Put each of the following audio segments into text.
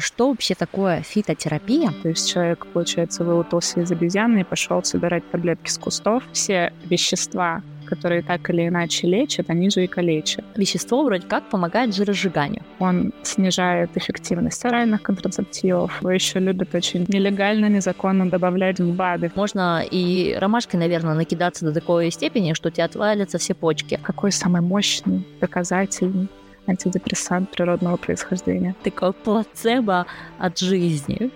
Что вообще такое фитотерапия? То есть человек, получается, вылупился из обезьяны и пошел собирать таблетки с кустов. Все вещества, которые так или иначе лечат, они же и калечат. Вещество вроде как помогает жиросжиганию. Он снижает эффективность оральных контрацептивов. Его еще любят очень нелегально, незаконно добавлять в БАДы. Можно и ромашкой, наверное, накидаться до такой степени, что у тебя отвалятся все почки. Какой самый мощный доказательный антидепрессант природного происхождения. Такой плацебо от жизни.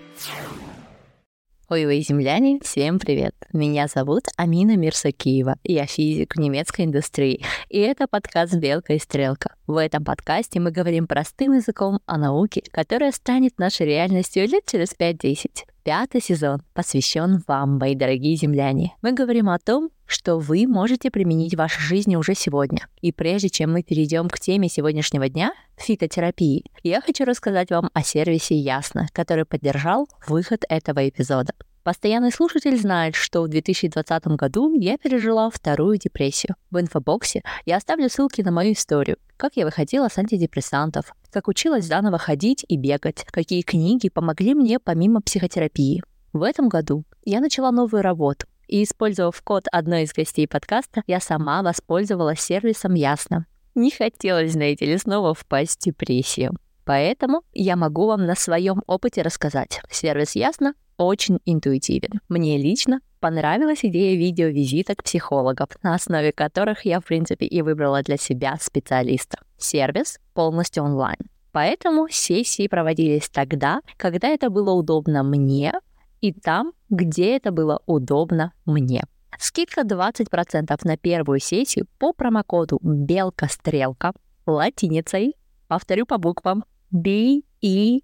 Ой, вы земляне, всем привет! Меня зовут Амина Мирсакиева, я физик в немецкой индустрии, и это подкаст «Белка и стрелка». В этом подкасте мы говорим простым языком о науке, которая станет нашей реальностью лет через 5-10. Пятый сезон посвящен вам, мои дорогие земляне. Мы говорим о том, что вы можете применить в вашей жизни уже сегодня. И прежде чем мы перейдем к теме сегодняшнего дня — фитотерапии, я хочу рассказать вам о сервисе Ясно, который поддержал выход этого эпизода. Постоянный слушатель знает, что в 2020 году я пережила вторую депрессию. В инфобоксе я оставлю ссылки на мою историю, как я выходила с антидепрессантов, как училась заново ходить и бегать, какие книги помогли мне помимо психотерапии. В этом году я начала новую работу, и, использовав код одной из гостей подкаста, я сама воспользовалась сервисом Ясно. Не хотелось, знаете ли, снова впасть в депрессию. Поэтому я могу вам на своем опыте рассказать. Сервис Ясно очень интуитивен. Мне лично понравилась идея видеовизиток психологов, на основе которых я, в принципе, и выбрала для себя специалиста. Сервис полностью онлайн. Поэтому сессии проводились тогда, когда это было удобно мне и там, где это было удобно мне. Скидка 20% на первую сессию по промокоду «Белка-стрелка» латиницей. Повторю по буквам. B-E-L-K-A-S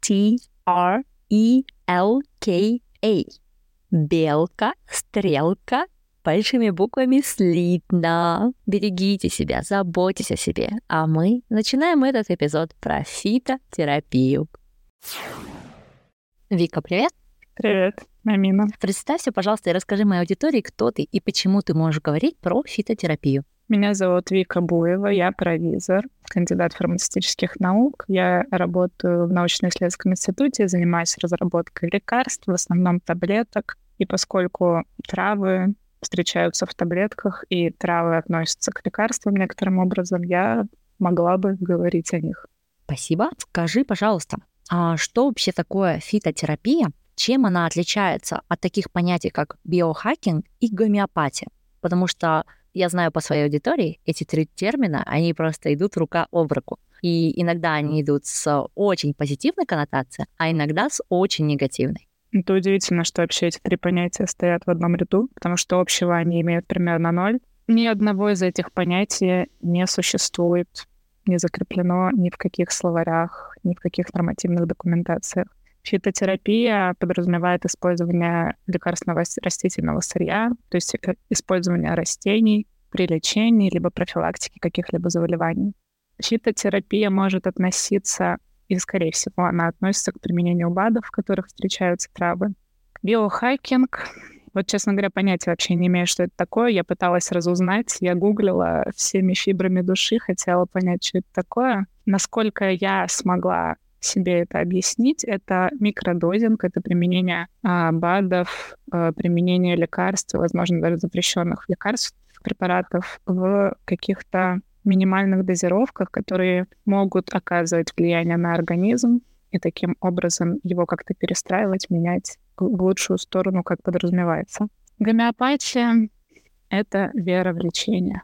T-R-E-L-K-A. Белка, стрелка, большими буквами слитно. Берегите себя, заботьтесь о себе. А мы начинаем этот эпизод про фитотерапию. Вика, привет. Привет, Мамина. Представься, пожалуйста, и расскажи моей аудитории, кто ты и почему ты можешь говорить про фитотерапию. Меня зовут Вика Буева, я провизор, кандидат фармацевтических наук. Я работаю в научно-исследовательском институте, занимаюсь разработкой лекарств, в основном таблеток. И поскольку травы встречаются в таблетках, и травы относятся к лекарствам некоторым образом, я могла бы говорить о них. Спасибо. Скажи, пожалуйста, а что вообще такое фитотерапия? Чем она отличается от таких понятий, как биохакинг и гомеопатия? Потому что я знаю по своей аудитории, эти три термина, они просто идут рука об руку. И иногда они идут с очень позитивной коннотацией, а иногда с очень негативной. Это удивительно, что вообще эти три понятия стоят в одном ряду, потому что общего они имеют примерно ноль. Ни одного из этих понятий не существует, не закреплено ни в каких словарях, ни в каких нормативных документациях. Фитотерапия подразумевает использование лекарственного растительного сырья, то есть э, использование растений при лечении либо профилактике каких-либо заболеваний. Фитотерапия может относиться, и, скорее всего, она относится к применению БАДов, в которых встречаются травы. Биохакинг вот, честно говоря, понятия вообще не имею, что это такое. Я пыталась разузнать, я гуглила всеми фибрами души, хотела понять, что это такое. Насколько я смогла себе это объяснить, это микродозинг, это применение а, БАДов, а, применение лекарств, возможно, даже запрещенных лекарств, препаратов в каких-то минимальных дозировках, которые могут оказывать влияние на организм и таким образом его как-то перестраивать, менять в лучшую сторону, как подразумевается. Гомеопатия — это вера в лечение.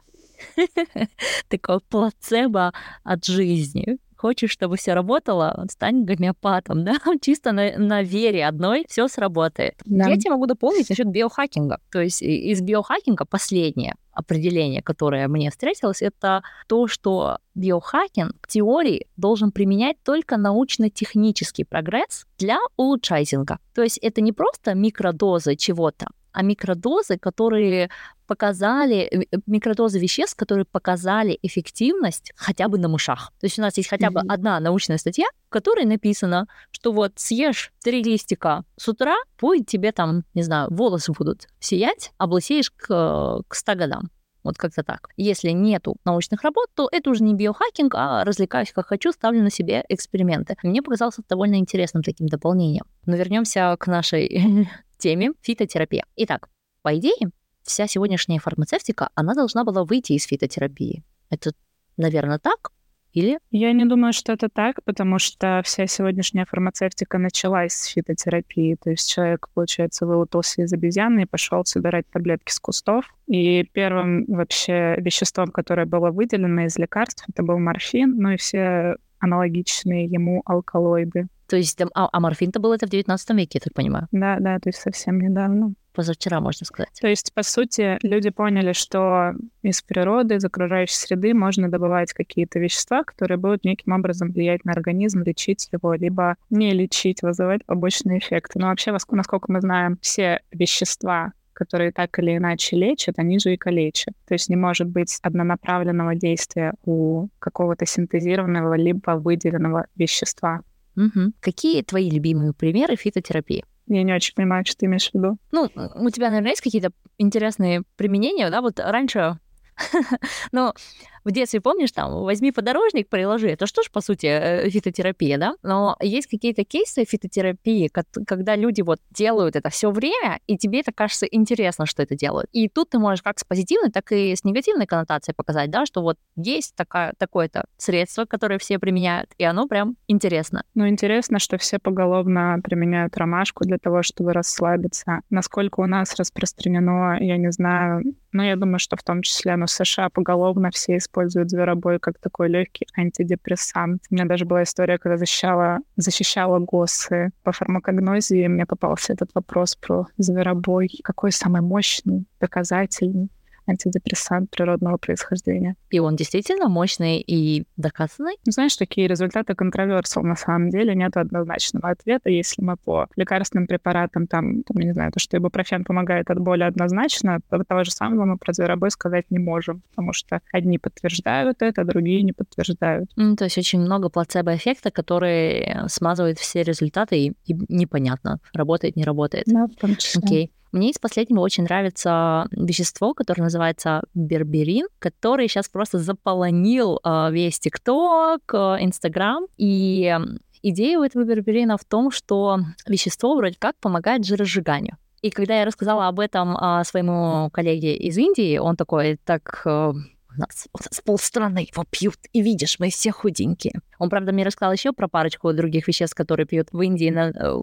Такое плацебо от жизни хочешь, чтобы все работало, стань гомеопатом, да, чисто на, на вере одной все сработает. Да. Я тебе могу дополнить насчет биохакинга. То есть из биохакинга последнее определение, которое мне встретилось, это то, что биохакинг в теории должен применять только научно-технический прогресс для улучшайзинга. То есть это не просто микродозы чего-то, а микродозы, которые показали, э, э, микродозы веществ, которые показали эффективность хотя бы на мышах. То есть у нас есть хотя бы mm-hmm. одна научная статья, в которой написано, что вот съешь три листика с утра, будет тебе там, не знаю, волосы будут сиять, облысеешь к, к 100 годам. Вот как-то так. Если нету научных работ, то это уже не биохакинг, а развлекаюсь как хочу, ставлю на себе эксперименты. Мне показалось это довольно интересным таким дополнением. Но вернемся к нашей теме фитотерапия. Итак, по идее, вся сегодняшняя фармацевтика, она должна была выйти из фитотерапии. Это, наверное, так? Или? Я не думаю, что это так, потому что вся сегодняшняя фармацевтика началась с фитотерапии. То есть человек, получается, выутался из обезьяны и пошел собирать таблетки с кустов. И первым вообще веществом, которое было выделено из лекарств, это был морфин, ну и все аналогичные ему алкалоиды. То есть а, а морфин-то был это в 19 веке, я так понимаю? Да, да, то есть совсем недавно позавчера, можно сказать. То есть, по сути, люди поняли, что из природы, из окружающей среды можно добывать какие-то вещества, которые будут неким образом влиять на организм, лечить его, либо не лечить, вызывать побочные эффекты. Но вообще, насколько мы знаем, все вещества, которые так или иначе лечат, они же и калечат. То есть не может быть однонаправленного действия у какого-то синтезированного либо выделенного вещества. Угу. Какие твои любимые примеры фитотерапии? Я не очень понимаю, что ты имеешь в виду. Ну, у тебя, наверное, есть какие-то интересные применения, да? Вот раньше ну, в детстве, помнишь, там, возьми подорожник, приложи. Это что ж, по сути, э, фитотерапия, да? Но есть какие-то кейсы фитотерапии, когда люди вот делают это все время, и тебе это кажется интересно, что это делают. И тут ты можешь как с позитивной, так и с негативной коннотацией показать, да, что вот есть такая, такое-то средство, которое все применяют, и оно прям интересно. Ну, интересно, что все поголовно применяют ромашку для того, чтобы расслабиться. Насколько у нас распространено, я не знаю, но я думаю, что в том числе, но в США поголовно все используют зверобой как такой легкий антидепрессант. У меня даже была история, когда защищала, защищала ГОСы по фармакогнозе, и мне попался этот вопрос про зверобой. Какой самый мощный, доказательный? Антидепрессант природного происхождения. И он действительно мощный и доказанный? Ну, знаешь, такие результаты контроверсал на самом деле. Нет однозначного ответа. Если мы по лекарственным препаратам, там, там, я не знаю, то, что ибупрофен помогает от боли однозначно, то того же самого мы про зверобой сказать не можем, потому что одни подтверждают это, другие не подтверждают. Mm, то есть очень много плацебо-эффекта, который смазывает все результаты, и, и непонятно, работает, не работает. Да, в том числе. Окей. Мне из последнего очень нравится вещество, которое называется берберин, который сейчас просто заполонил э, весь ТикТок, Инстаграм. И идея у этого берберина в том, что вещество вроде как помогает жиросжиганию. И когда я рассказала об этом э, своему коллеге из Индии, он такой, так, э, у нас, у нас полстраны его пьют, и видишь, мы все худенькие. Он, правда, мне рассказал еще про парочку других веществ, которые пьют в Индии на, э,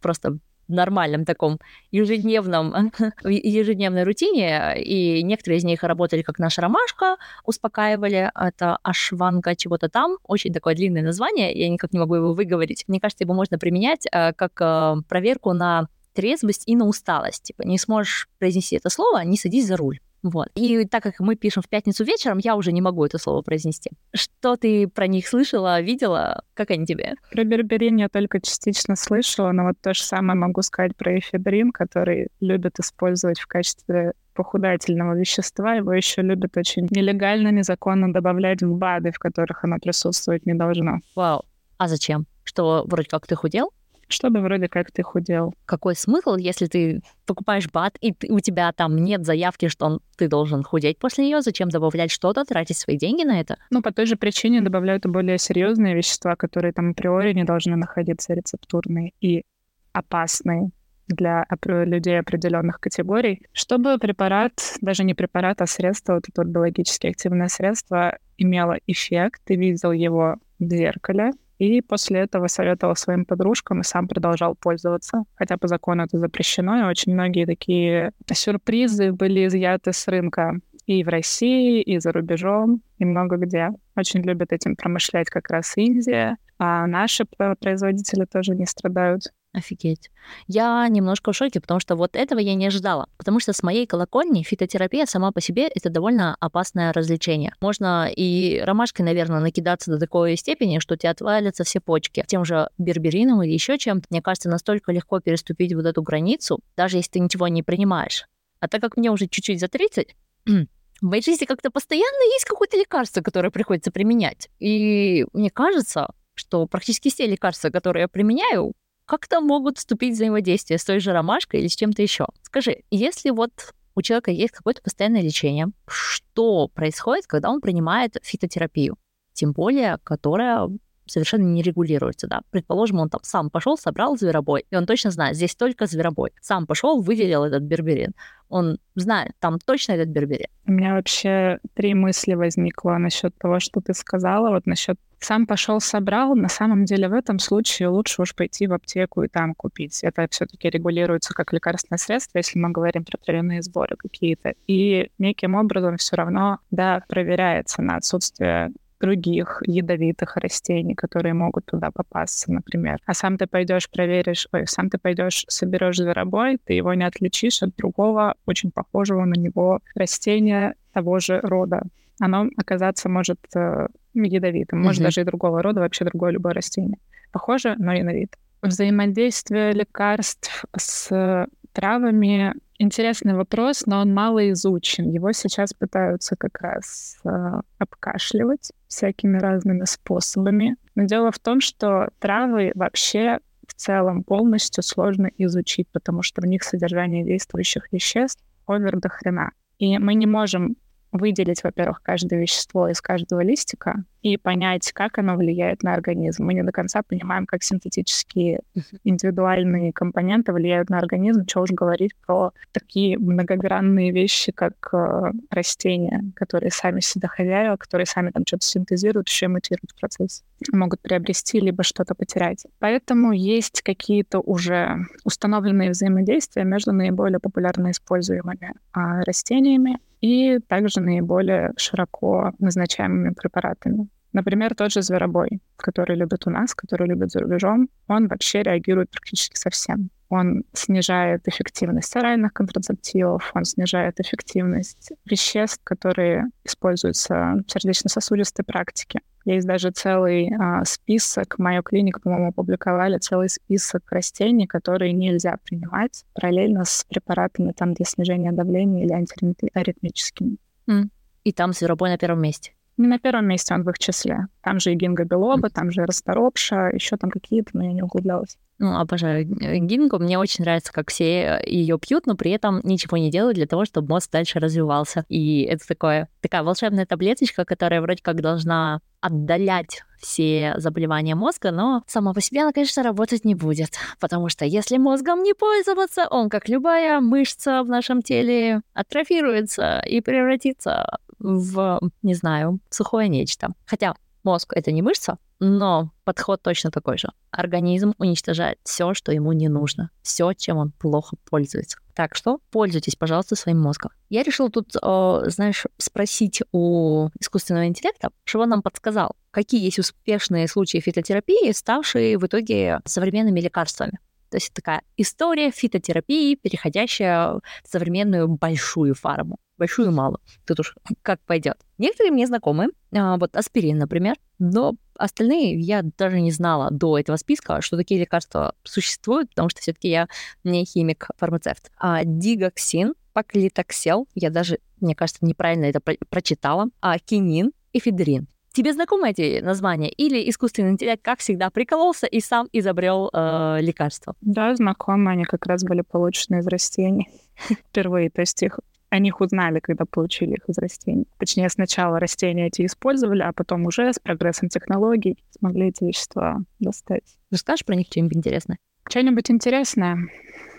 просто нормальном таком ежедневном, ежедневной рутине, и некоторые из них работали как наша ромашка, успокаивали, это ашванга чего-то там, очень такое длинное название, я никак не могу его выговорить. Мне кажется, его можно применять э, как э, проверку на трезвость и на усталость. Типа, не сможешь произнести это слово, не садись за руль. Вот. И так как мы пишем в пятницу вечером, я уже не могу это слово произнести. Что ты про них слышала, видела? Как они тебе? Про берберин я только частично слышала, но вот то же самое могу сказать про эфедрин, который любят использовать в качестве похудательного вещества. Его еще любят очень нелегально, незаконно добавлять в БАДы, в которых оно присутствовать не должно. Вау. А зачем? Что вроде как ты худел? Чтобы вроде как ты худел. Какой смысл, если ты покупаешь бат, и ты, у тебя там нет заявки, что он, ты должен худеть после нее, зачем добавлять что-то, тратить свои деньги на это? Ну, по той же причине добавляют и более серьезные вещества, которые там априори не должны находиться рецептурные и опасные для людей определенных категорий, чтобы препарат, даже не препарат, а средство, вот это вот биологически активное средство, имело эффект, ты видел его в зеркале, и после этого советовал своим подружкам и сам продолжал пользоваться. Хотя по закону это запрещено, и очень многие такие сюрпризы были изъяты с рынка и в России, и за рубежом, и много где. Очень любят этим промышлять как раз Индия, а наши производители тоже не страдают. Офигеть. Я немножко в шоке, потому что вот этого я не ожидала. Потому что с моей колокольни фитотерапия сама по себе это довольно опасное развлечение. Можно и ромашкой, наверное, накидаться до такой степени, что у тебя отвалятся все почки. Тем же берберином или еще чем-то, мне кажется, настолько легко переступить вот эту границу, даже если ты ничего не принимаешь. А так как мне уже чуть-чуть за 30, в моей жизни как-то постоянно есть какое-то лекарство, которое приходится применять. И мне кажется, что практически все лекарства, которые я применяю, как-то могут вступить в взаимодействие с той же ромашкой или с чем-то еще. Скажи, если вот у человека есть какое-то постоянное лечение. Что происходит, когда он принимает фитотерапию? Тем более, которая совершенно не регулируется, да. Предположим, он там сам пошел, собрал зверобой, и он точно знает, здесь только зверобой. Сам пошел, выделил этот берберин. Он знает, там точно этот берберин. У меня вообще три мысли возникло насчет того, что ты сказала, вот насчет сам пошел, собрал. На самом деле в этом случае лучше уж пойти в аптеку и там купить. Это все-таки регулируется как лекарственное средство, если мы говорим про травяные сборы какие-то. И неким образом все равно, да, проверяется на отсутствие других ядовитых растений, которые могут туда попасться, например. А сам ты пойдешь, проверишь, ой, сам ты пойдешь, соберешь зверобой, ты его не отличишь от другого, очень похожего на него растения того же рода. Оно оказаться может э, ядовитым, может mm-hmm. даже и другого рода, вообще другое любое растение. Похоже, но ядовит. Взаимодействие лекарств с травами интересный вопрос, но он мало изучен. Его сейчас пытаются как раз э, обкашливать всякими разными способами. Но дело в том, что травы вообще в целом полностью сложно изучить, потому что в них содержание действующих веществ овер до хрена. И мы не можем выделить, во-первых, каждое вещество из каждого листика и понять, как оно влияет на организм. Мы не до конца понимаем, как синтетические индивидуальные компоненты влияют на организм, что уж говорить про такие многогранные вещи, как э, растения, которые сами себя хозяева, которые сами там что-то синтезируют, еще мутируют в процессе, могут приобрести либо что-то потерять. Поэтому есть какие-то уже установленные взаимодействия между наиболее популярно используемыми а, растениями и также наиболее широко назначаемыми препаратами. Например, тот же зверобой, который любят у нас, который любят за рубежом, он вообще реагирует практически совсем. Он снижает эффективность оральных контрацептивов, он снижает эффективность веществ, которые используются в сердечно-сосудистой практике. Есть даже целый а, список, Майо Клиник, по-моему, опубликовали целый список растений, которые нельзя принимать параллельно с препаратами там, для снижения давления или антиаритмическими. Mm. И там зверобой на первом месте. Не на первом месте он в их числе. Там же и гинго белоба, там же расторопша, еще там какие-то, но я не углублялась. Ну, обожаю гинго. Мне очень нравится, как все ее пьют, но при этом ничего не делают для того, чтобы мозг дальше развивался. И это такое, такая волшебная таблеточка, которая вроде как должна отдалять все заболевания мозга, но сама по себе она, конечно, работать не будет, потому что если мозгом не пользоваться, он, как любая мышца в нашем теле, атрофируется и превратится в, не знаю, сухое нечто. Хотя мозг — это не мышца, но подход точно такой же. Организм уничтожает все, что ему не нужно, все, чем он плохо пользуется. Так что пользуйтесь, пожалуйста, своим мозгом. Я решила тут, э, знаешь, спросить у искусственного интеллекта, что он нам подсказал, какие есть успешные случаи фитотерапии, ставшие в итоге современными лекарствами. То есть такая история фитотерапии, переходящая в современную большую фарму большую малую. Тут уж как пойдет. Некоторые мне знакомы, а, вот аспирин, например, но остальные я даже не знала до этого списка, что такие лекарства существуют, потому что все-таки я не химик-фармацевт. А дигоксин, паклитоксел, я даже, мне кажется, неправильно это прочитала, а кинин, эфедрин. Тебе знакомы эти названия? Или искусственный интеллект, как всегда, прикололся и сам изобрел э, лекарства? Да, знакомы. Они как раз были получены из растений впервые. То есть их о них узнали, когда получили их из растений. Точнее, сначала растения эти использовали, а потом уже с прогрессом технологий смогли эти вещества достать. Расскажешь про них что-нибудь интересное? Что-нибудь интересное?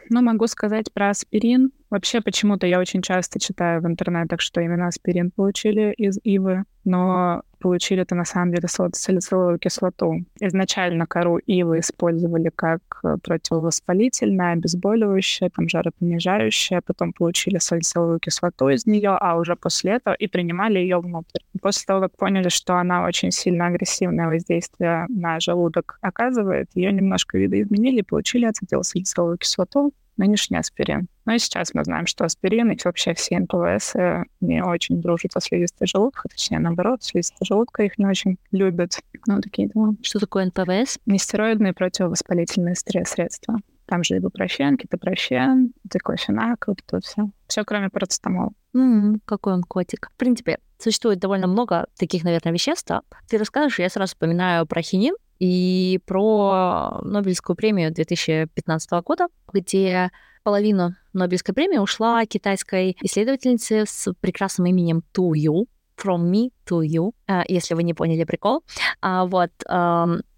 Ну, могу сказать про аспирин. Вообще, почему-то я очень часто читаю в интернетах, что именно аспирин получили из ивы, но получили это на самом деле салициловую кислоту. Изначально кору ивы использовали как э, противовоспалительное, обезболивающее, там, жаропонижающее, потом получили салициловую кислоту из нее, а уже после этого и принимали ее внутрь. После того, как поняли, что она очень сильно агрессивное воздействие на желудок оказывает, ее немножко видоизменили получили ацетилсалициловую кислоту, нынешний аспирин. Ну и сейчас мы знаем, что аспирин и вообще все НПВС не очень дружат со слизистой желудка, точнее, наоборот, слизистая желудка их не очень любят. Ну, такие дела. Что такое НПВС? Нестероидные противовоспалительные средства. Там же ибупрофен, кетопрофен, диклофенак, вот это все. Все, кроме парацетамола. Mm, какой он котик. В принципе, существует довольно много таких, наверное, веществ. Ты расскажешь, я сразу вспоминаю про хинин, и про Нобелевскую премию 2015 года, где половина Нобелевской премии ушла китайской исследовательнице с прекрасным именем Ту Ю, From Me to You, э, если вы не поняли прикол. А, вот,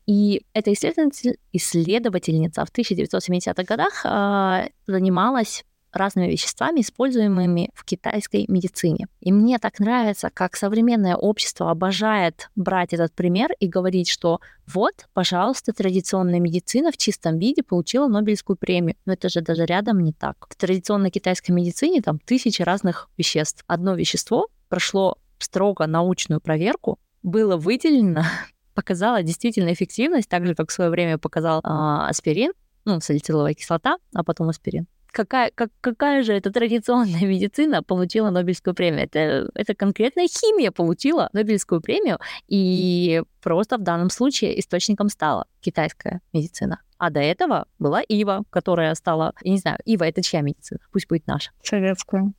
и эта исследователь, исследовательница в 1970-х годах а, занималась разными веществами, используемыми в китайской медицине. И мне так нравится, как современное общество обожает брать этот пример и говорить, что вот, пожалуйста, традиционная медицина в чистом виде получила Нобелевскую премию. Но это же даже рядом не так. В традиционной китайской медицине там тысячи разных веществ. Одно вещество прошло строго научную проверку, было выделено, показало действительно эффективность, так же, как в свое время показал э, аспирин, ну, салициловая кислота, а потом аспирин какая, как, какая же эта традиционная медицина получила Нобелевскую премию? Это, это конкретная химия получила Нобелевскую премию, и просто в данном случае источником стала китайская медицина. А до этого была Ива, которая стала, я не знаю, Ива это чья медицина? Пусть будет наша. Советская.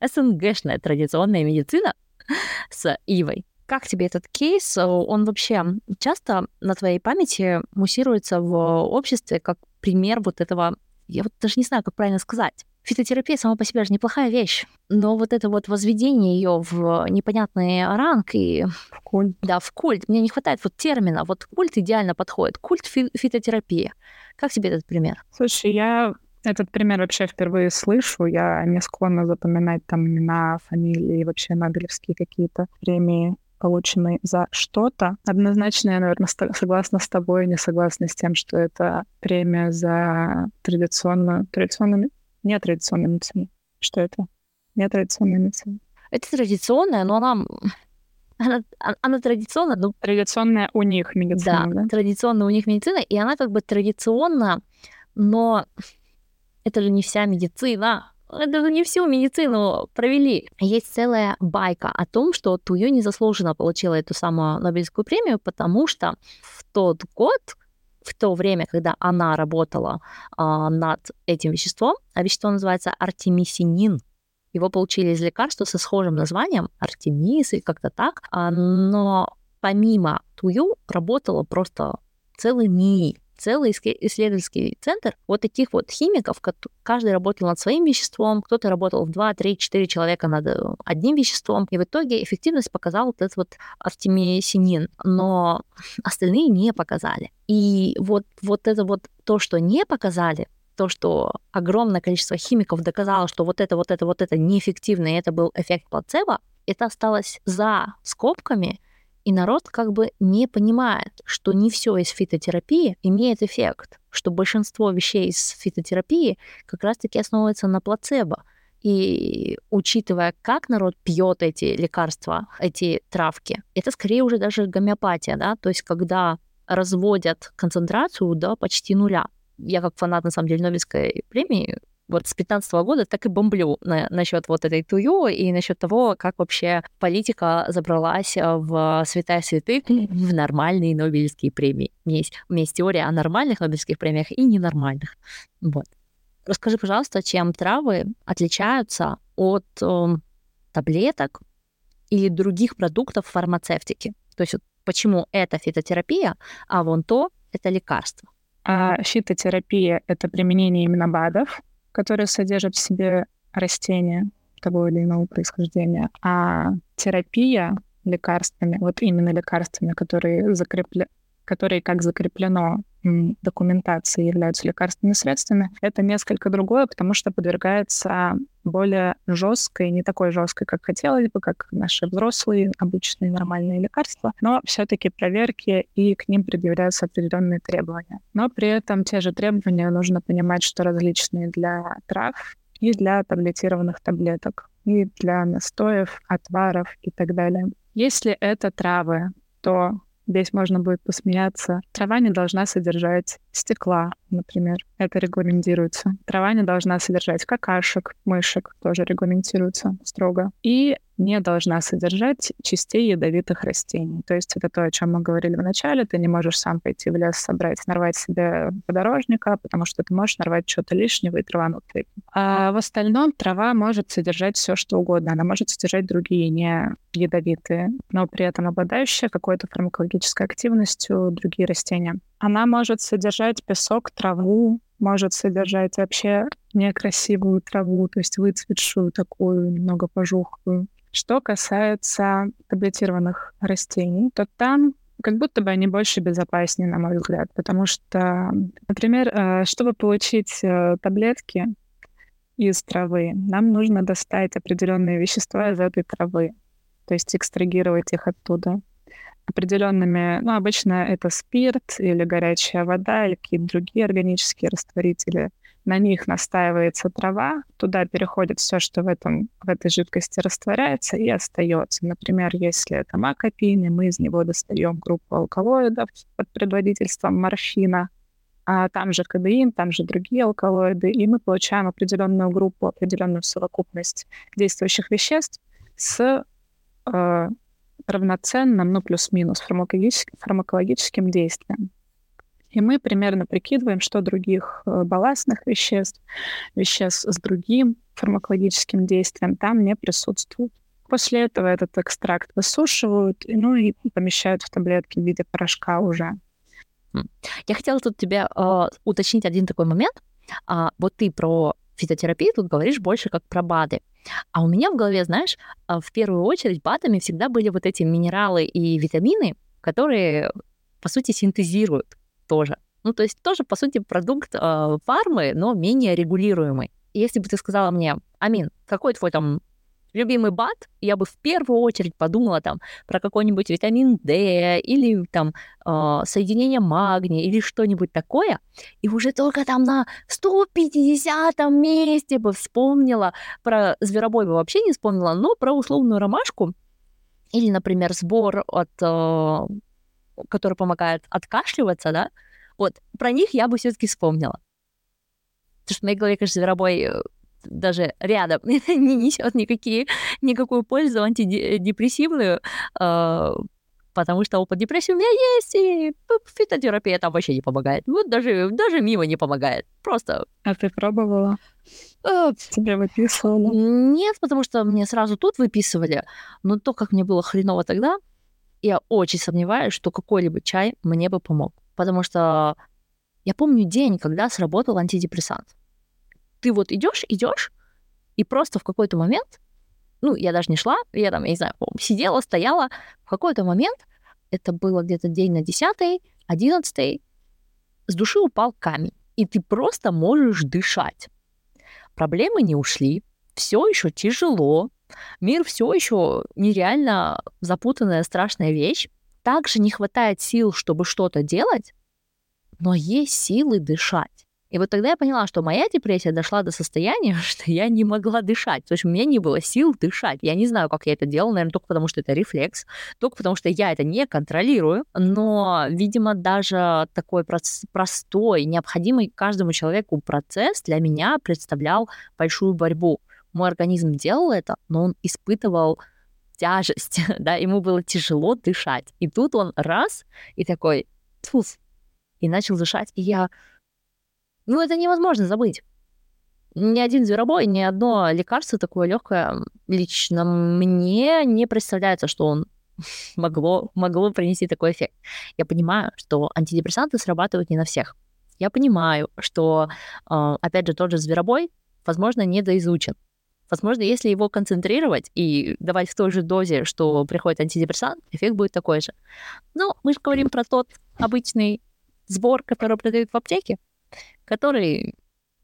СНГшная традиционная медицина с Ивой. Как тебе этот кейс? Он вообще часто на твоей памяти муссируется в обществе как пример вот этого я вот даже не знаю, как правильно сказать. Фитотерапия сама по себе же неплохая вещь, но вот это вот возведение ее в непонятный ранг и... В культ. Да, в культ. Мне не хватает вот термина. Вот культ идеально подходит. Культ фи- фитотерапии. Как тебе этот пример? Слушай, я этот пример вообще впервые слышу. Я не склонна запоминать там имена, фамилии, вообще Нобелевские какие-то премии полученный за что-то. Однозначно я, наверное, согласна с тобой, не согласна с тем, что это премия за традиционную, традиционную, нетрадиционную медицину. Что это? Нетрадиционная медицина. Это традиционная, но она она, она традиционная, ну... Традиционная у них медицина, да? Да, традиционная у них медицина, и она как бы традиционна, но это же не вся медицина это не всю медицину провели. Есть целая байка о том, что Тую незаслуженно получила эту самую Нобелевскую премию, потому что в тот год в то время, когда она работала а, над этим веществом, а вещество называется артемисинин, его получили из лекарства со схожим названием, артемис или как-то так, а, но помимо Тую работала просто целый НИИ целый исследовательский центр вот таких вот химиков, каждый работал над своим веществом, кто-то работал в 2, 3, 4 человека над э, одним веществом, и в итоге эффективность показал вот этот вот артемисинин, но остальные не показали. И вот, вот это вот то, что не показали, то, что огромное количество химиков доказало, что вот это, вот это, вот это неэффективно, и это был эффект плацебо, это осталось за скобками, и народ как бы не понимает, что не все из фитотерапии имеет эффект, что большинство вещей из фитотерапии как раз-таки основывается на плацебо. И учитывая, как народ пьет эти лекарства, эти травки, это скорее уже даже гомеопатия, да, то есть когда разводят концентрацию до почти нуля. Я как фанат, на самом деле, Нобелевской премии вот с 15 года так и бомблю на, насчет вот этой тую и насчет того, как вообще политика забралась э, в святая святых в нормальные Нобелевские премии. У меня есть, у меня есть теория о нормальных Нобелевских премиях и ненормальных. Вот. Расскажи, пожалуйста, чем травы отличаются от э, таблеток или других продуктов фармацевтики? То есть вот почему это фитотерапия, а вон то это лекарство? А фитотерапия — это применение именно БАДов, которые содержат в себе растения того или иного происхождения. А терапия лекарствами, вот именно лекарствами, которые, закрепля... которые как закреплено документации являются лекарственными средствами, это несколько другое, потому что подвергается более жесткой, не такой жесткой, как хотелось бы, как наши взрослые обычные нормальные лекарства, но все-таки проверки и к ним предъявляются определенные требования. Но при этом те же требования нужно понимать, что различные для трав и для таблетированных таблеток, и для настоев, отваров и так далее. Если это травы, то Здесь можно будет посмеяться. Трава не должна содержать стекла, например. Это регламентируется. Трава не должна содержать какашек, мышек, тоже регламентируется строго. И не должна содержать частей ядовитых растений. То есть это то, о чем мы говорили в начале. Ты не можешь сам пойти в лес, собрать, нарвать себе подорожника, потому что ты можешь нарвать что-то лишнего и травануть. А в остальном трава может содержать все, что угодно. Она может содержать другие не ядовитые, но при этом обладающие какой-то фармакологической активностью другие растения. Она может содержать песок, траву, может содержать вообще некрасивую траву, то есть выцветшую такую, немного пожухлую. Что касается таблетированных растений, то там как будто бы они больше безопаснее, на мой взгляд, потому что, например, э, чтобы получить э, таблетки из травы, нам нужно достать определенные вещества из этой травы, то есть экстрагировать их оттуда определенными, ну, обычно это спирт или горячая вода, или какие-то другие органические растворители. На них настаивается трава, туда переходит все, что в, этом, в этой жидкости растворяется и остается. Например, если это макопин, мы из него достаем группу алкалоидов под предводительством морфина, а там же кадеин, там же другие алкалоиды, и мы получаем определенную группу, определенную совокупность действующих веществ с э, равноценным, ну, плюс-минус, фармакологическим, действием. И мы примерно прикидываем, что других э, балластных веществ, веществ с другим фармакологическим действием там не присутствует. После этого этот экстракт высушивают, ну и помещают в таблетки в виде порошка уже. Я хотела тут тебя э, уточнить один такой момент. А, вот ты про физиотерапию тут говоришь больше как про БАДы. А у меня в голове, знаешь, а, в первую очередь БАДами всегда были вот эти минералы и витамины, которые, по сути, синтезируют тоже. Ну, то есть тоже, по сути, продукт э, фармы, но менее регулируемый. Если бы ты сказала мне, Амин, какой твой там любимый БАД, я бы в первую очередь подумала там про какой-нибудь витамин D или там э, соединение магния или что-нибудь такое, и уже только там на 150 месте бы вспомнила про зверобой бы вообще не вспомнила, но про условную ромашку или, например, сбор от, э, который помогает откашливаться, да, вот про них я бы все-таки вспомнила. Потому что в моей голове, конечно, зверобой э, даже рядом не несет никакие, никакую пользу антидепрессивную, э, потому что опыт депрессии у меня есть, и фитотерапия там вообще не помогает. Вот даже, даже мимо не помогает. Просто... А ты пробовала? Э, Тебе выписывали? Нет, потому что мне сразу тут выписывали. Но то, как мне было хреново тогда, я очень сомневаюсь, что какой-либо чай мне бы помог. Потому что я помню день, когда сработал антидепрессант ты вот идешь, идешь, и просто в какой-то момент, ну, я даже не шла, я там, я не знаю, сидела, стояла, в какой-то момент, это было где-то день на десятый, одиннадцатый, с души упал камень, и ты просто можешь дышать. Проблемы не ушли, все еще тяжело, мир все еще нереально запутанная, страшная вещь. Также не хватает сил, чтобы что-то делать, но есть силы дышать. И вот тогда я поняла, что моя депрессия дошла до состояния, что я не могла дышать. То есть у меня не было сил дышать. Я не знаю, как я это делала, наверное, только потому, что это рефлекс, только потому, что я это не контролирую. Но, видимо, даже такой простой, необходимый каждому человеку процесс для меня представлял большую борьбу. Мой организм делал это, но он испытывал тяжесть, да, ему было тяжело дышать. И тут он раз и такой, тьфу, и начал дышать. И я ну, это невозможно забыть. Ни один зверобой, ни одно лекарство такое легкое лично мне не представляется, что он могло, могло принести такой эффект. Я понимаю, что антидепрессанты срабатывают не на всех. Я понимаю, что, а, опять же, тот же зверобой, возможно, недоизучен. Возможно, если его концентрировать и давать в той же дозе, что приходит антидепрессант, эффект будет такой же. Но мы же говорим про тот обычный сбор, который продают в аптеке который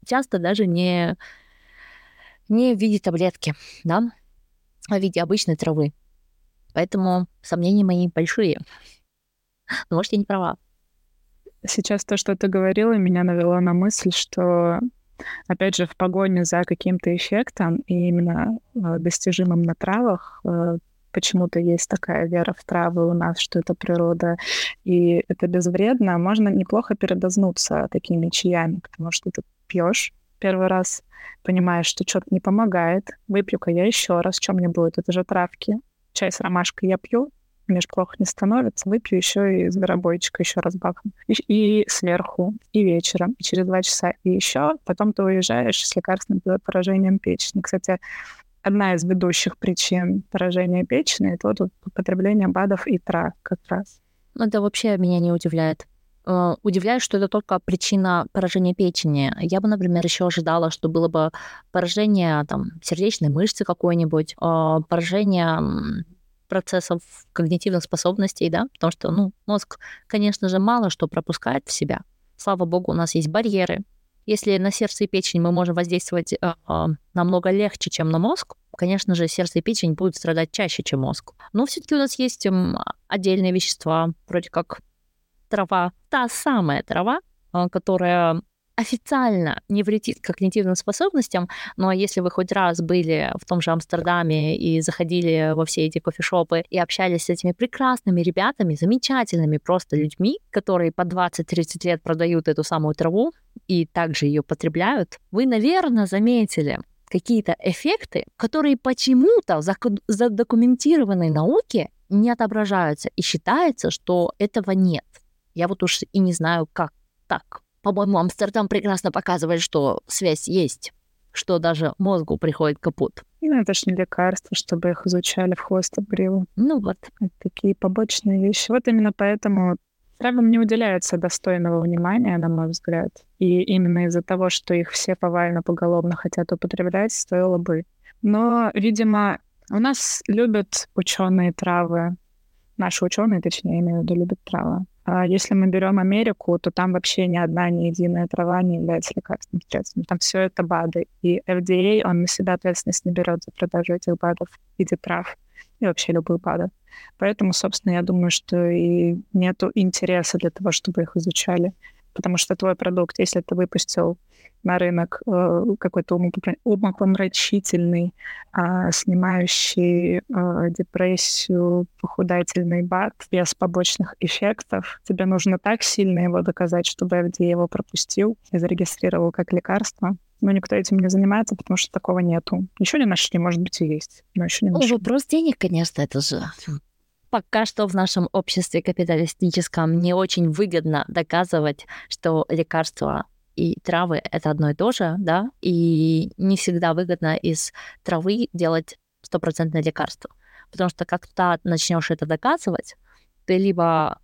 часто даже не, не в виде таблетки, да, а в виде обычной травы. Поэтому сомнения мои большие. Но, может, я не права. Сейчас то, что ты говорила, меня навело на мысль, что, опять же, в погоне за каким-то эффектом и именно э, достижимым на травах э, почему-то есть такая вера в травы у нас, что это природа, и это безвредно, можно неплохо передознуться такими чаями, потому что ты пьешь первый раз, понимаешь, что что-то не помогает, выпью-ка я еще раз, что мне будет, это же травки. Чай с ромашкой я пью, мне же плохо не становится, выпью еще и зверобойчика еще раз бахну. И, и сверху, и вечером, и через два часа, и еще. Потом ты уезжаешь с лекарственным поражением печени. Кстати, одна из ведущих причин поражения печени, это вот употребление БАДов и трав как раз. Это вообще меня не удивляет. э, удивляюсь, что это только причина поражения печени. Я бы, например, еще ожидала, что было бы поражение там, сердечной мышцы какой-нибудь, э, поражение процессов когнитивных способностей, да, потому что, ну, мозг, конечно же, мало что пропускает в себя. Слава богу, у нас есть барьеры. Если на сердце и печень мы можем воздействовать э, э, намного легче, чем на мозг, конечно же, сердце и печень будут страдать чаще, чем мозг. Но все-таки у нас есть э, отдельные вещества, вроде как трава, та самая трава, э, которая официально не вредит когнитивным способностям, но если вы хоть раз были в том же Амстердаме и заходили во все эти кофешопы и общались с этими прекрасными ребятами, замечательными просто людьми, которые по 20-30 лет продают эту самую траву и также ее потребляют, вы, наверное, заметили, какие-то эффекты, которые почему-то в задокументированной науке не отображаются, и считается, что этого нет. Я вот уж и не знаю, как так. По-моему, Амстердам прекрасно показывает, что связь есть, что даже мозгу приходит капут. Ну, это ж не лекарство, чтобы их изучали в хвост обрил. Ну вот. Это такие побочные вещи. Вот именно поэтому травам не уделяется достойного внимания, на мой взгляд. И именно из-за того, что их все повально поголовно хотят употреблять, стоило бы. Но, видимо, у нас любят ученые травы. Наши ученые, точнее, имею в виду, любят травы. А если мы берем Америку, то там вообще ни одна, ни единая трава не является лекарственным средством. Там все это БАДы. И FDA, он на себя ответственность не берет за продажу этих БАДов в виде трав и вообще любых БАДов. Поэтому, собственно, я думаю, что и нету интереса для того, чтобы их изучали. Потому что твой продукт, если ты выпустил на рынок э, какой-то умопомрачительный, э, снимающий э, депрессию, похудательный бат без побочных эффектов. Тебе нужно так сильно его доказать, чтобы FDA его пропустил и зарегистрировал как лекарство. Но никто этим не занимается, потому что такого нету. Еще не нашли, может быть, и есть, но еще не нашли. Вопрос денег, конечно, это же пока что в нашем обществе капиталистическом не очень выгодно доказывать, что лекарства и травы — это одно и то же, да, и не всегда выгодно из травы делать стопроцентное лекарство. Потому что как ты начнешь это доказывать, ты либо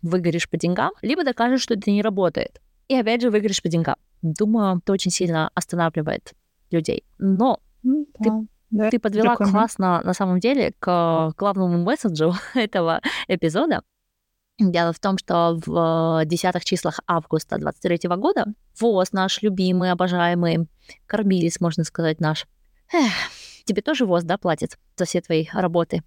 выгоришь по деньгам, либо докажешь, что это не работает. И опять же выиграешь по деньгам. Думаю, это очень сильно останавливает людей. Но да, ты, да, ты подвела прикольно. классно, на самом деле, к главному месседжу этого эпизода. Дело в том, что в десятых числах августа 23 года ВОЗ наш любимый, обожаемый, кормились, можно сказать, наш. Эх, тебе тоже ВОЗ, да, платит за все твои работы?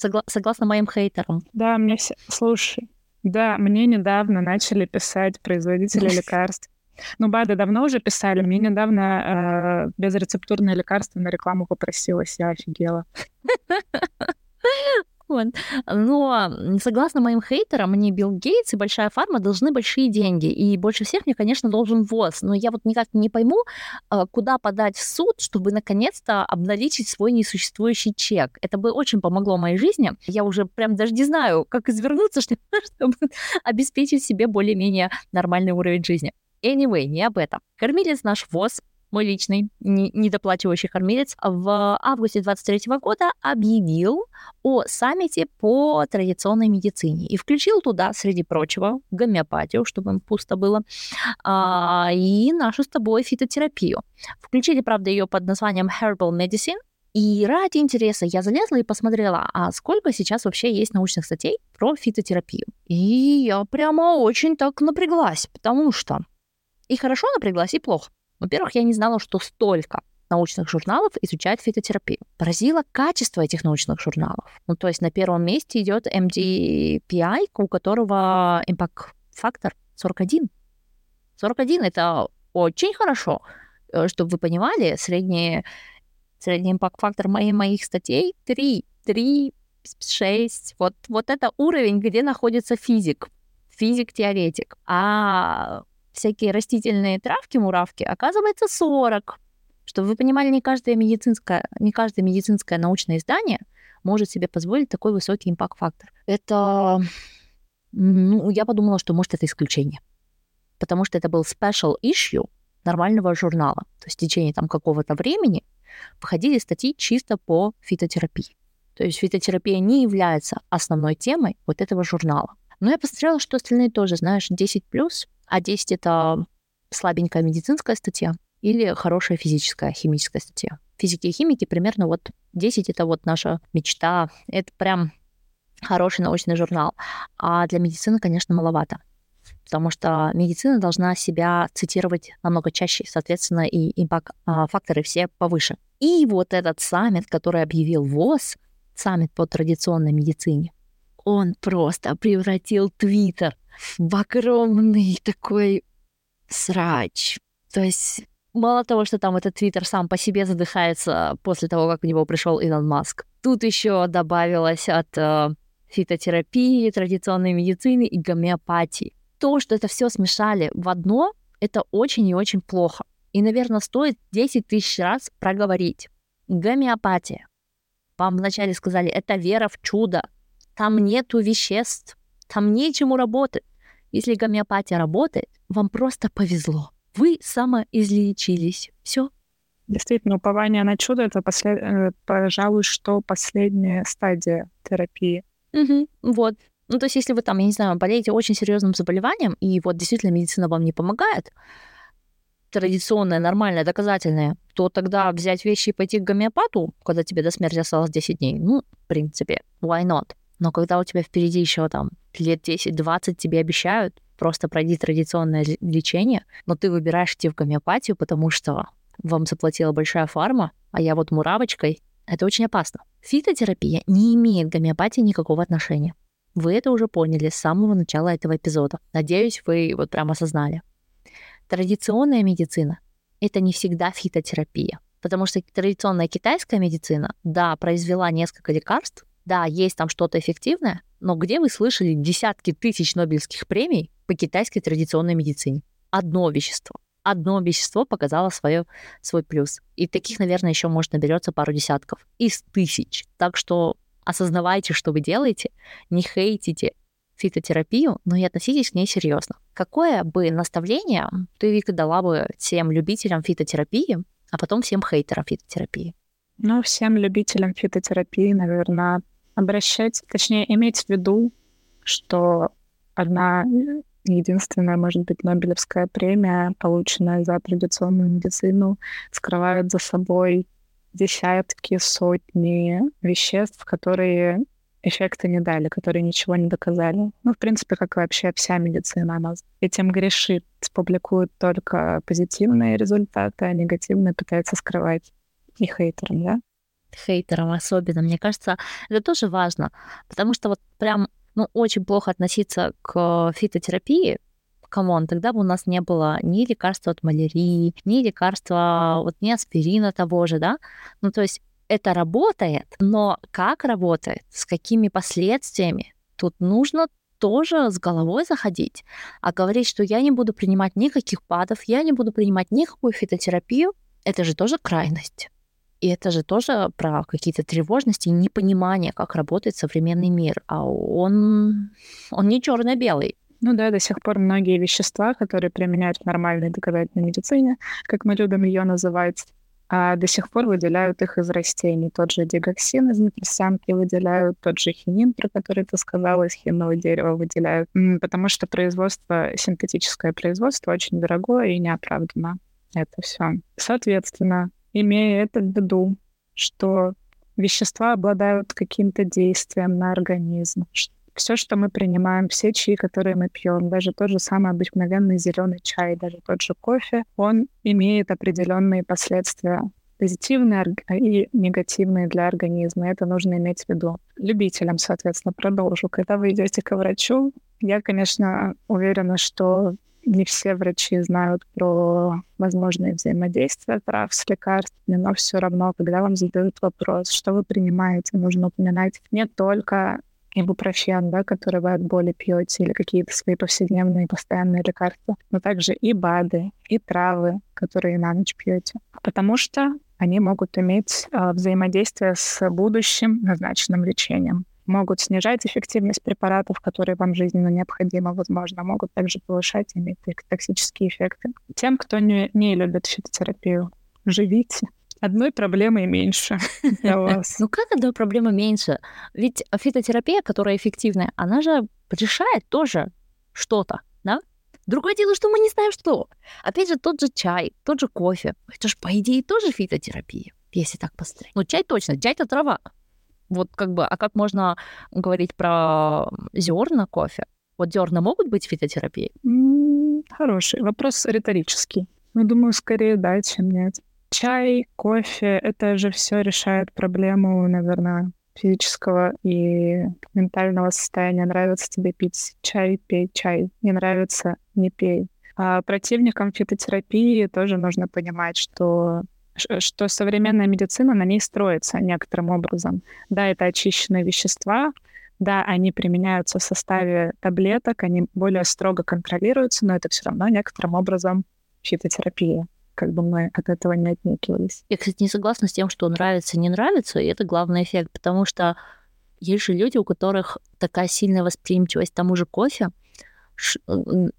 Согла- согласно моим хейтерам. Да, мне все... Слушай, да, мне недавно начали писать производители лекарств. Ну, БАДы давно уже писали. Мне недавно э, безрецептурное лекарство на рекламу попросилось. Я офигела. Вот. Но согласно моим хейтерам, мне Билл Гейтс и Большая фарма должны большие деньги. И больше всех мне, конечно, должен ВОЗ. Но я вот никак не пойму, а, куда подать в суд, чтобы наконец-то обналичить свой несуществующий чек. Это бы очень помогло моей жизни. Я уже прям даже не знаю, как извернуться, чтобы обеспечить себе более-менее нормальный уровень жизни. Anyway, не об этом. Кормилец наш ВОЗ мой личный недоплачивающий кормилец, в августе 23 года объявил о саммите по традиционной медицине и включил туда, среди прочего, гомеопатию, чтобы им пусто было, а, и нашу с тобой фитотерапию. Включили, правда, ее под названием Herbal Medicine, и ради интереса я залезла и посмотрела, а сколько сейчас вообще есть научных статей про фитотерапию. И я прямо очень так напряглась, потому что и хорошо напряглась, и плохо. Во-первых, я не знала, что столько научных журналов изучает фитотерапию. Поразило качество этих научных журналов. Ну, то есть на первом месте идет MDPI, у которого импакт-фактор 41. 41 — это очень хорошо. Э, чтобы вы понимали, средний, средний импакт-фактор моих, моих статей 3, 3, 6. Вот, вот это уровень, где находится физик, физик-теоретик. А всякие растительные травки, муравки, оказывается 40. Чтобы вы понимали, не каждое медицинское, не каждое медицинское научное издание может себе позволить такой высокий импакт-фактор. Это... Ну, я подумала, что, может, это исключение. Потому что это был special issue нормального журнала. То есть в течение там какого-то времени выходили статьи чисто по фитотерапии. То есть фитотерапия не является основной темой вот этого журнала. Но я посмотрела, что остальные тоже, знаешь, 10+, а 10 — это слабенькая медицинская статья или хорошая физическая, химическая статья. Физики и химики примерно вот 10 — это вот наша мечта. Это прям хороший научный журнал. А для медицины, конечно, маловато потому что медицина должна себя цитировать намного чаще, соответственно, и импакт-факторы все повыше. И вот этот саммит, который объявил ВОЗ, саммит по традиционной медицине, он просто превратил Твиттер в огромный такой срач. То есть мало того, что там этот Твиттер сам по себе задыхается после того, как в него пришел Илон Маск, тут еще добавилось от э, фитотерапии, традиционной медицины и гомеопатии то, что это все смешали в одно, это очень и очень плохо. И, наверное, стоит 10 тысяч раз проговорить. Гомеопатия. Вам вначале сказали, это вера в чудо. Там нету веществ, там нечему работать. Если гомеопатия работает, вам просто повезло. Вы самоизлечились. Все. Действительно, упование на чудо — это, послед... Э, пожалуй, что последняя стадия терапии. Угу, вот. Ну, то есть, если вы там, я не знаю, болеете очень серьезным заболеванием, и вот действительно медицина вам не помогает, традиционная, нормальная, доказательная, то тогда взять вещи и пойти к гомеопату, когда тебе до смерти осталось 10 дней, ну, в принципе, why not? Но когда у тебя впереди еще там лет 10-20 тебе обещают, просто пройди традиционное лечение, но ты выбираешь идти в гомеопатию, потому что вам заплатила большая фарма, а я вот муравочкой, это очень опасно. Фитотерапия не имеет к гомеопатии никакого отношения. Вы это уже поняли с самого начала этого эпизода. Надеюсь, вы вот прям осознали. Традиционная медицина — это не всегда фитотерапия. Потому что традиционная китайская медицина, да, произвела несколько лекарств, да, есть там что-то эффективное, но где вы слышали десятки тысяч Нобелевских премий по китайской традиционной медицине? Одно вещество. Одно вещество показало свое, свой плюс. И таких, наверное, еще может наберется пару десятков из тысяч. Так что осознавайте, что вы делаете, не хейтите фитотерапию, но и относитесь к ней серьезно. Какое бы наставление ты, Вика, дала бы всем любителям фитотерапии, а потом всем хейтерам фитотерапии? Ну, всем любителям фитотерапии, наверное, обращать, точнее, иметь в виду, что одна единственная, может быть, Нобелевская премия, полученная за традиционную медицину, скрывает за собой десятки, сотни веществ, которые эффекта не дали, которые ничего не доказали. Ну, в принципе, как вообще вся медицина, она этим грешит, публикует только позитивные результаты, а негативные пытается скрывать и хейтерам, да? Хейтерам особенно. Мне кажется, это тоже важно, потому что вот прям ну, очень плохо относиться к фитотерапии, come on, тогда бы у нас не было ни лекарства от малярии, ни лекарства, вот ни аспирина того же, да? Ну, то есть это работает, но как работает, с какими последствиями, тут нужно тоже с головой заходить. А говорить, что я не буду принимать никаких ПАДов, я не буду принимать никакую фитотерапию, это же тоже крайность. И это же тоже про какие-то тревожности и непонимание, как работает современный мир. А он, он не черно-белый. Ну да, до сих пор многие вещества, которые применяют в нормальной доказательной медицине, как мы любим ее называть, а до сих пор выделяют их из растений. Тот же дигоксин из натрисянки выделяют, тот же хинин, про который ты сказала, из хинного дерева выделяют, потому что производство, синтетическое производство очень дорогое и неоправданно. Это все. Соответственно, имея это в виду, что вещества обладают каким-то действием на организм, все, что мы принимаем, все чаи, которые мы пьем, даже тот же самый обыкновенный зеленый чай, даже тот же кофе, он имеет определенные последствия позитивные и негативные для организма. Это нужно иметь в виду. Любителям, соответственно, продолжу. Когда вы идете к врачу, я, конечно, уверена, что не все врачи знают про возможные взаимодействия трав с лекарствами, но все равно, когда вам задают вопрос, что вы принимаете, нужно упоминать не только ибупрофен, да, который вы от боли пьете, или какие-то свои повседневные постоянные лекарства, но также и БАДы, и травы, которые на ночь пьете. Потому что они могут иметь э, взаимодействие с будущим назначенным лечением. Могут снижать эффективность препаратов, которые вам жизненно необходимы, возможно, могут также повышать иметь токсические эффекты. Тем, кто не, не любит фитотерапию, живите, Одной проблемой меньше для вас. Ну как одной проблемы меньше? Ведь фитотерапия, которая эффективная, она же решает тоже что-то, да? Другое дело, что мы не знаем, что. Опять же, тот же чай, тот же кофе. Это же, по идее, тоже фитотерапия, если так посмотреть. Ну, чай точно, чай — это трава. Вот как бы, а как можно говорить про зерна кофе? Вот зерна могут быть фитотерапией? Хороший вопрос риторический. Ну, думаю, скорее да, чем нет. Чай, кофе — это же все решает проблему, наверное, физического и ментального состояния. Нравится тебе пить чай, пей чай. Не нравится — не пей. А противникам фитотерапии тоже нужно понимать, что что современная медицина на ней строится некоторым образом. Да, это очищенные вещества, да, они применяются в составе таблеток, они более строго контролируются, но это все равно некоторым образом фитотерапия как бы мы от этого не отнекивались. Я, кстати, не согласна с тем, что нравится, не нравится, и это главный эффект, потому что есть же люди, у которых такая сильная восприимчивость к тому же кофе,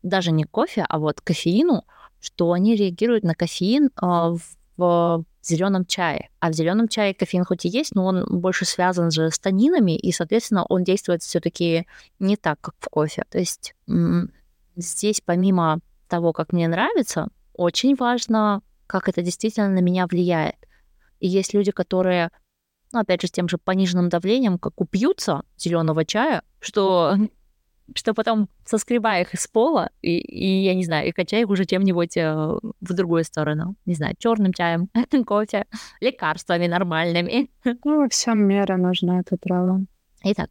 даже не кофе, а вот кофеину, что они реагируют на кофеин а, в зеленом чае. А в зеленом чае кофеин хоть и есть, но он больше связан же с танинами, и, соответственно, он действует все-таки не так, как в кофе. То есть здесь помимо того, как мне нравится, очень важно, как это действительно на меня влияет. И есть люди, которые, ну, опять же, с тем же пониженным давлением, как упьются зеленого чая, что что потом соскребая их из пола, и, и я не знаю, и качая их уже чем-нибудь э, в другую сторону. Не знаю, черным чаем, кофе, лекарствами нормальными. Ну, во всем мера нужна, это правда. Итак,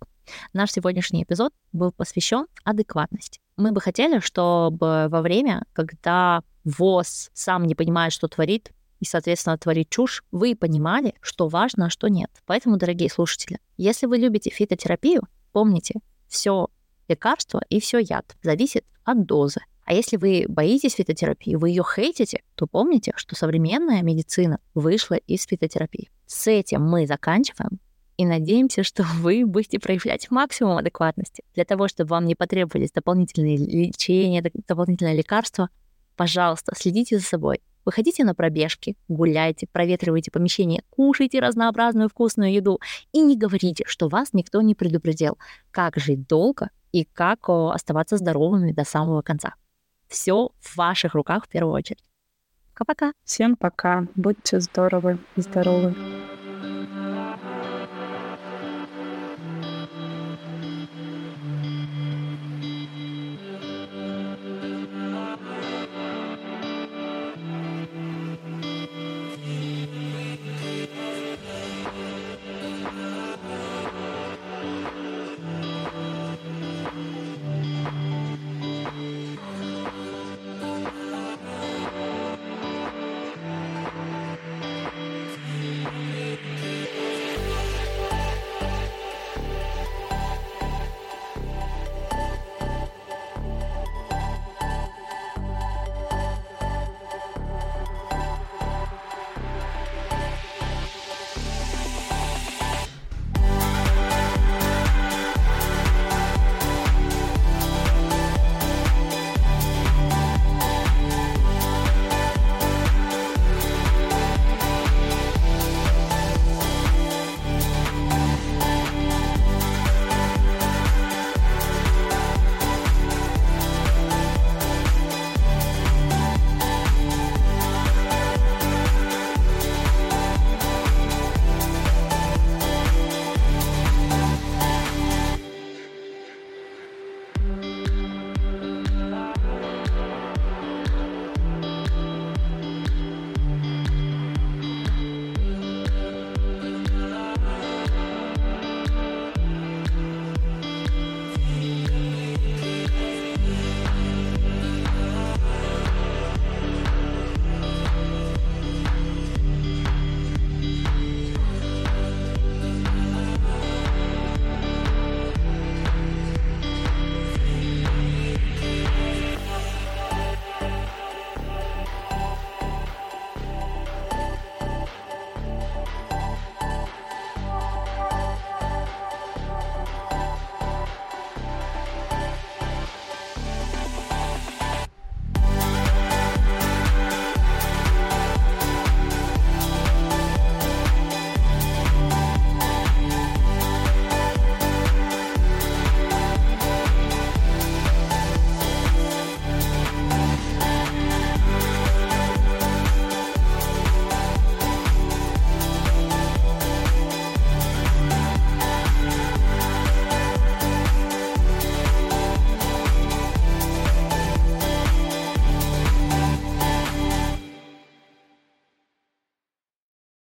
наш сегодняшний эпизод был посвящен адекватности. Мы бы хотели, чтобы во время, когда ВОЗ сам не понимает, что творит, и, соответственно, творит чушь, вы понимали, что важно, а что нет. Поэтому, дорогие слушатели, если вы любите фитотерапию, помните, все лекарство и все яд. Зависит от дозы. А если вы боитесь фитотерапии, вы ее хейтите, то помните, что современная медицина вышла из фитотерапии. С этим мы заканчиваем и надеемся, что вы будете проявлять максимум адекватности. Для того, чтобы вам не потребовались дополнительные лечения, дополнительные лекарства, пожалуйста, следите за собой. Выходите на пробежки, гуляйте, проветривайте помещение, кушайте разнообразную вкусную еду и не говорите, что вас никто не предупредил, как жить долго и как оставаться здоровыми до самого конца. Все в ваших руках в первую очередь. Пока-пока. Всем пока. Будьте здоровы и здоровы.